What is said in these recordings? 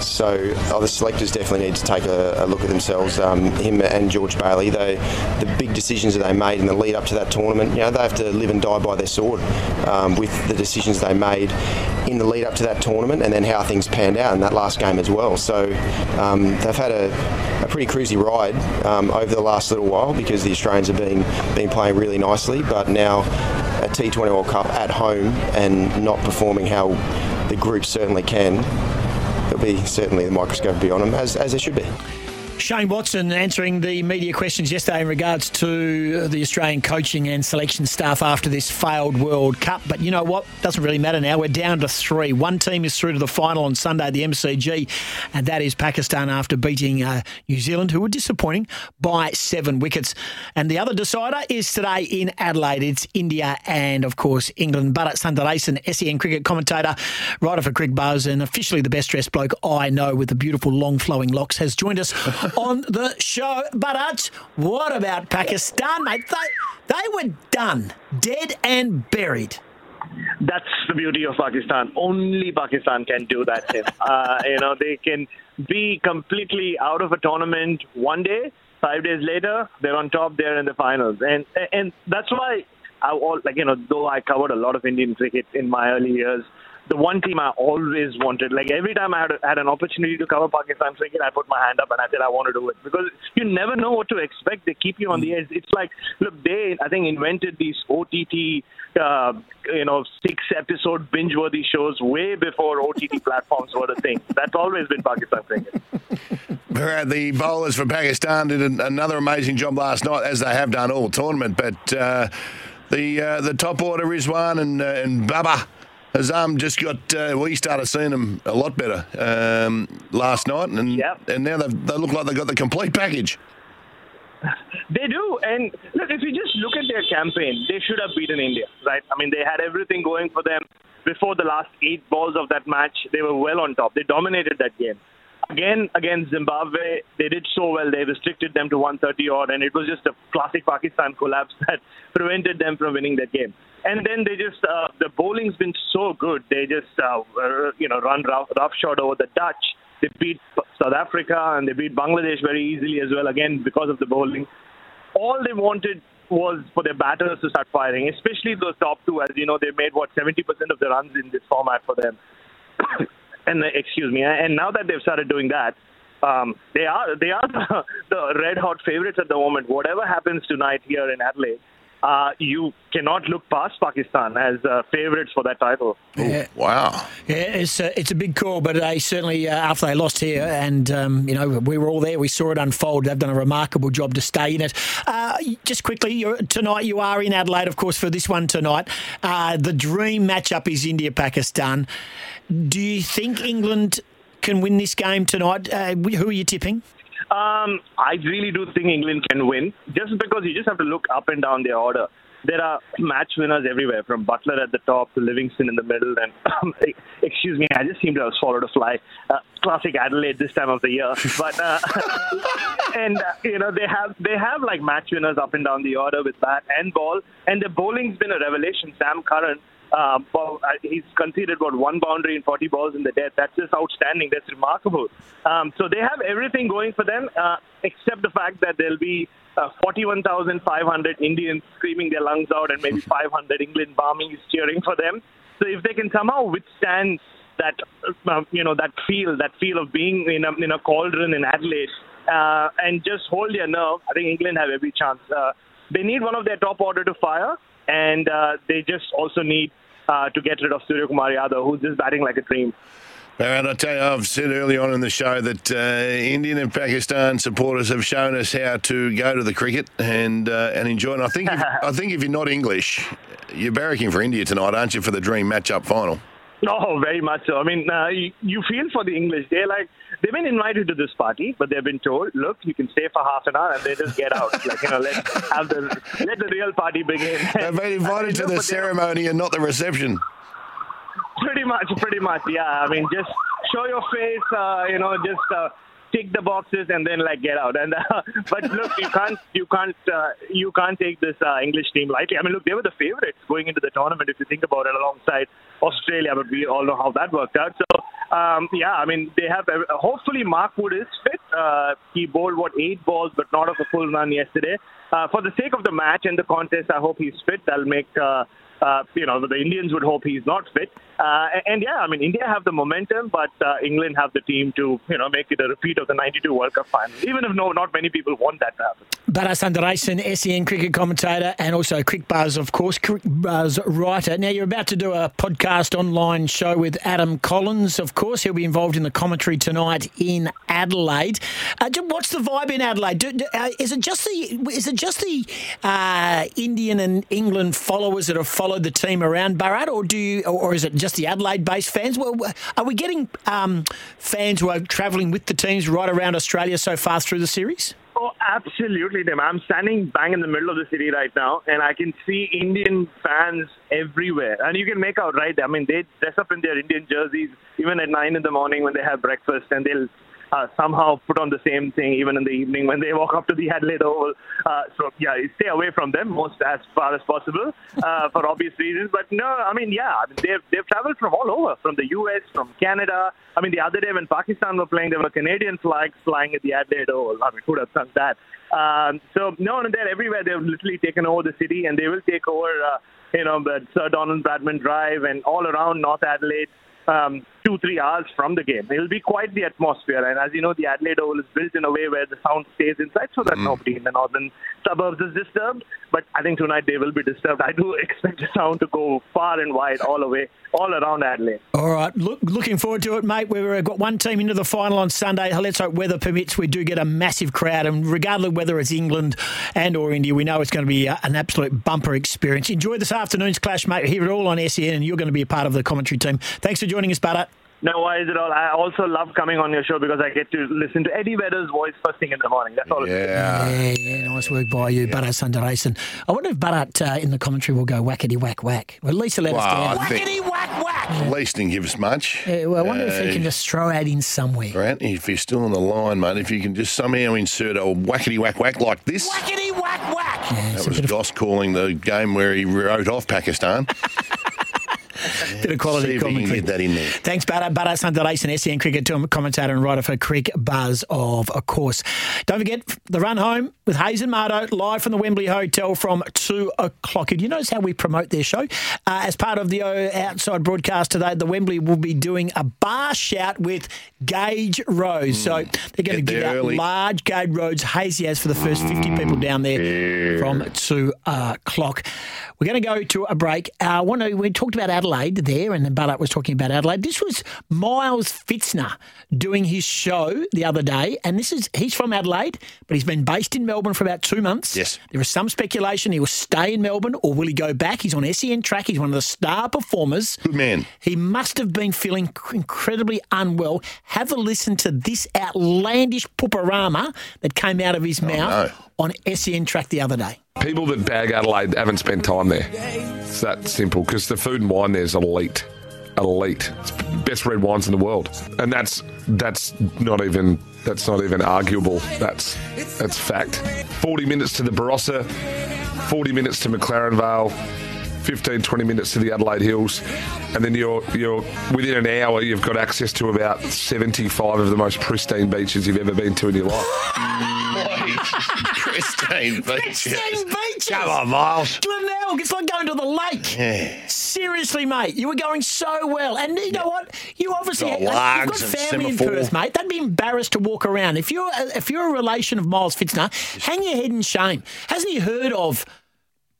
So the selectors definitely need to take a, a look at themselves. Um, him and George Bailey, they, the big decisions that they made in the lead up to that tournament, you know, they have to live and die by their sword um, with the decisions they made in the lead up to that tournament and then how things panned out in that last game as well. So um, they've had a, a pretty cruisy ride um, over the last little while because the Australians have been, been playing really nicely, but now a T20 World Cup at home and not performing how the group certainly can, there'll be certainly the microscope be on them, as, as there should be. Shane Watson answering the media questions yesterday in regards to the Australian coaching and selection staff after this failed World Cup. But you know what? Doesn't really matter now. We're down to three. One team is through to the final on Sunday at the MCG, and that is Pakistan after beating uh, New Zealand, who were disappointing by seven wickets. And the other decider is today in Adelaide. It's India and, of course, England. Bharat Sundaresan, SEN cricket commentator, writer for Cricbuzz, and officially the best dressed bloke I know with the beautiful long flowing locks, has joined us on the show. But what about Pakistan, mate? They, they were done, dead and buried. That's the beauty of Pakistan. Only Pakistan can do that. Uh, you know, they can be completely out of a tournament one day, five days later, they're on top, they're in the finals, and and that's why I all like you know, though I covered a lot of Indian cricket in my early years. The one team I always wanted, like every time I had, had an opportunity to cover Pakistan cricket, I put my hand up and I said I want to do it because you never know what to expect. They keep you on the edge. It's like, look, they I think invented these OTT, uh, you know, six episode binge worthy shows way before OTT platforms were the thing. That's always been Pakistan cricket. The bowlers for Pakistan did an- another amazing job last night, as they have done all tournament. But uh, the uh, the top order, Rizwan and, uh, and Babar Azam, just got. Uh, we started seeing them a lot better um, last night, and and now they've, they look like they've got the complete package. They do, and look, if you just look at their campaign, they should have beaten India, right? I mean, they had everything going for them before the last eight balls of that match. They were well on top. They dominated that game. Again, against Zimbabwe, they did so well. They restricted them to 130 odd, and it was just a classic Pakistan collapse that prevented them from winning that game. And then they just, uh, the bowling's been so good. They just, uh, uh, you know, run rough, roughshod over the Dutch. They beat South Africa and they beat Bangladesh very easily as well, again, because of the bowling. All they wanted was for their batters to start firing, especially those top two. As you know, they made, what, 70% of the runs in this format for them. and uh, excuse me, and now that they've started doing that, um, they are they are the, the red hot favorites at the moment. Whatever happens tonight here in Adelaide, uh, you cannot look past Pakistan as uh, favorites for that title. Yeah. Wow. Yeah, it's a, it's a big call, but they certainly, uh, after they lost here, and, um, you know, we were all there, we saw it unfold. They've done a remarkable job to stay in it. Uh, just quickly, you're, tonight you are in Adelaide, of course, for this one tonight. Uh, the dream matchup is India Pakistan. Do you think England can win this game tonight? Uh, who are you tipping? Um, I really do think England can win, just because you just have to look up and down their order. There are match winners everywhere, from Buttler at the top to Livingstone in the middle, and excuse me, I just seem to have swallowed a fly. Uh, classic Adelaide this time of the year, but uh, and uh, you know they have they have like match winners up and down the order with bat and ball, and the bowling's been a revelation. Sam Curran um, he's conceded what one boundary in 40 balls in the death. That's just outstanding. That's remarkable. Um, so they have everything going for them, uh, except the fact that there'll be uh, 41,500 Indians screaming their lungs out, and maybe 500 England Barmies cheering for them. So if they can somehow withstand that, uh, you know, that feel, that feel of being in a, in a cauldron in Adelaide, uh, and just hold their nerve, I think England have every chance. Uh, they need one of their top order to fire, and uh, they just also need uh, to get rid of Suryakumar Yadav, who's just batting like a dream. And I tell you, I've said early on in the show that uh, Indian and Pakistan supporters have shown us how to go to the cricket and uh, and enjoy it. I think if, I think if you're not English, you're barracking for India tonight, aren't you, for the dream match-up final? Oh, very much so. I mean, uh, you, you feel for the English. They're like they've been invited to this party, but they've been told, look, you can stay for half an hour, and they just get out. like you know, let have the let the real party begin. They've been invited to the ceremony and not the reception. Pretty much, pretty much. Yeah, I mean, just show your face. Uh, you know, just. Uh, tick the boxes and then like get out. And uh, but look, you can't you can't uh, you can't take this uh, English team lightly. I mean, look, they were the favorites going into the tournament if you think about it, alongside Australia. But we all know how that worked out. So um, yeah, I mean, they have. Hopefully, Mark Wood is fit. Uh, he bowled what eight balls, but not of a full run yesterday. Uh, for the sake of the match and the contest, I hope he's fit. That'll make uh, uh, you know, the Indians would hope he's not fit. Uh, and yeah, I mean, India have the momentum, but uh, England have the team to, you know, make it a repeat of the 92 World Cup final, even if no, not many people want that to happen. Bharat Sundaresan, SEN cricket commentator and also Cricbuzz, of course, Cricbuzz writer. Now, you're about to do a podcast online show with Adam Collins, of course. He'll be involved in the commentary tonight in Adelaide. Uh, what's the vibe in Adelaide? Do, do, uh, is it just the is it just the uh, Indian and England followers that have followed the team around Bharat, or do you, or is it just the Adelaide-based fans? Well, are we getting um, fans who are travelling with the teams right around Australia so far through the series? Oh, absolutely, Tim. I'm standing bang in the middle of the city right now, and I can see Indian fans everywhere. And you can make out right. I mean, they dress up in their Indian jerseys even at nine in the morning when they have breakfast, and they'll uh, somehow put on the same thing even in the evening when they walk up to the Adelaide Oval. Uh, so yeah, stay away from them most as far as possible uh, for obvious reasons. But no, I mean yeah, I mean, they've they've travelled from all over, from the U.S., from Canada. I mean the other day when Pakistan were playing, there were Canadian flags flying at the Adelaide Oval. I mean who'd have thunk that? Um, so no, no, they're everywhere. They've literally taken over the city, and they will take over. Uh, you know, Sir Donald Bradman Drive and all around North Adelaide um, two, three hours from the game. It'll be quite the atmosphere. And as you know, the Adelaide Oval is built in a way where the sound stays inside so that mm. nobody in the northern suburbs is disturbed. But I think tonight they will be disturbed. I do expect the sound to go far and wide all the way, all around Adelaide. All right. Look, looking forward to it, mate. We've got one team into the final on Sunday. Let's hope weather permits. We do get a massive crowd. And regardless of whether it's England and or India, we know it's going to be an absolute bumper experience. Enjoy this afternoon's clash, mate. Hear it all on SEN, and you're going to be a part of the commentary team. Thanks for joining us, Bharat. No worries at all. I also love coming on your show because I get to listen to Eddie Vedder's voice first thing in the morning. That's all. Yeah, yeah, yeah nice work by you, yeah. Bharat Sundaresan. I wonder if Bharat uh, in the commentary will go whackety whack whack. Well, at least let well, us down. Whackety whack whack. At least didn't give us much. Yeah, well, I wonder uh, if he can uh, just throw that in somewhere. Grant, if you're still on the line, mate, if you can just somehow insert a whackety whack whack like this. Whackety whack whack. Yeah, that was Goss calling the game where he wrote off Pakistan. Bit of quality commentary. That in there. Thanks, Bharat. Bharat Sundaresan, SEN cricket commentator and writer for Cricbuzz, of, of course. Don't forget the run home with Hayes and Marto live from the Wembley Hotel from 2 o'clock. Did you notice how we promote their show? Uh, as part of the uh, outside broadcast today, the Wembley will be doing a bar shout with Gage Roads. Mm. So they're going to give out early. large Gage Roads hazy as for the first 50 people down there yeah. from 2 o'clock. We're going to go to a break. Uh, one, we talked about Adelaide there, and then Bharat was talking about Adelaide. This was Miles Fitzner doing his show the other day, and this is he's from Adelaide, but he's been based in Melbourne for about two months. Yes, there is some speculation he will stay in Melbourne or will he go back? He's on SEN track. He's one of the star performers. Good man. He must have been feeling incredibly unwell. Have a listen to this outlandish pooperama that came out of his oh, mouth no. on SEN track the other day. People that bag Adelaide haven't spent time there. It's that simple because the food and wine there is elite. Elite. It's best red wines in the world. And that's that's not even that's not even arguable. That's that's fact. 40 minutes to the Barossa, 40 minutes to McLaren Vale, 15, 20 minutes to the Adelaide Hills, and then you're you're within an hour you've got access to about 75 of the most pristine beaches you've ever been to in your life. pristine beaches. Pristine beaches. Come on, Miles. Glenelg, it's like going to the lake. Yeah. Seriously, mate, you were going so well, and you know what? You obviously got you've got family in Perth, mate. They'd be embarrassed to walk around. If you're a, if you're a relation of Miles Pfitzner, hang your head in shame. Hasn't he heard of?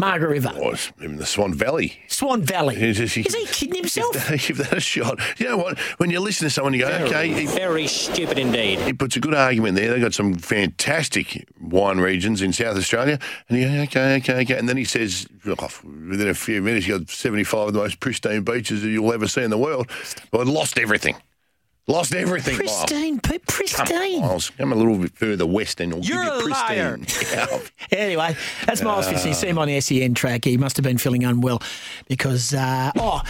Margaret River, Oh, it's in the Swan Valley. Swan Valley. Is Is he kidding himself? Give that a shot. You know what? When you listen to someone, you go, okay, he, Very stupid indeed. he puts a good argument there. They've got some fantastic wine regions in South Australia. And you go, okay, okay, okay. And then he says, oh, within a few minutes, you've got 75 of the most pristine beaches that you'll ever see in the world. Well, lost everything. Lost everything, Miles. Pristine, Pete, Come pristine. on, Miles. Come a little bit further west and you'll You're give you a liar. pristine. Yeah. Anyway, that's Miles Fitzner. You see him on the SEN track. He must have been feeling unwell because, uh, oh,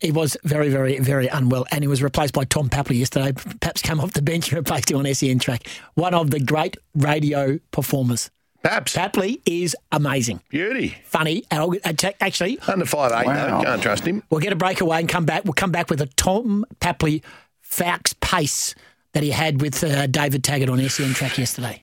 he was very, very, very unwell. And he was replaced by Tom Papley yesterday. Perhaps come off the bench and replaced him on SEN track. One of the great radio performers. Perhaps. Papley is amazing, Beauty. funny. And I'll, uh, ta- actually, Under five eight, though. Can't trust him. we'll get a breakaway and come back. We'll come back with a Tom Papley Faux pace that he had with uh, David Taggart on SEN track yesterday.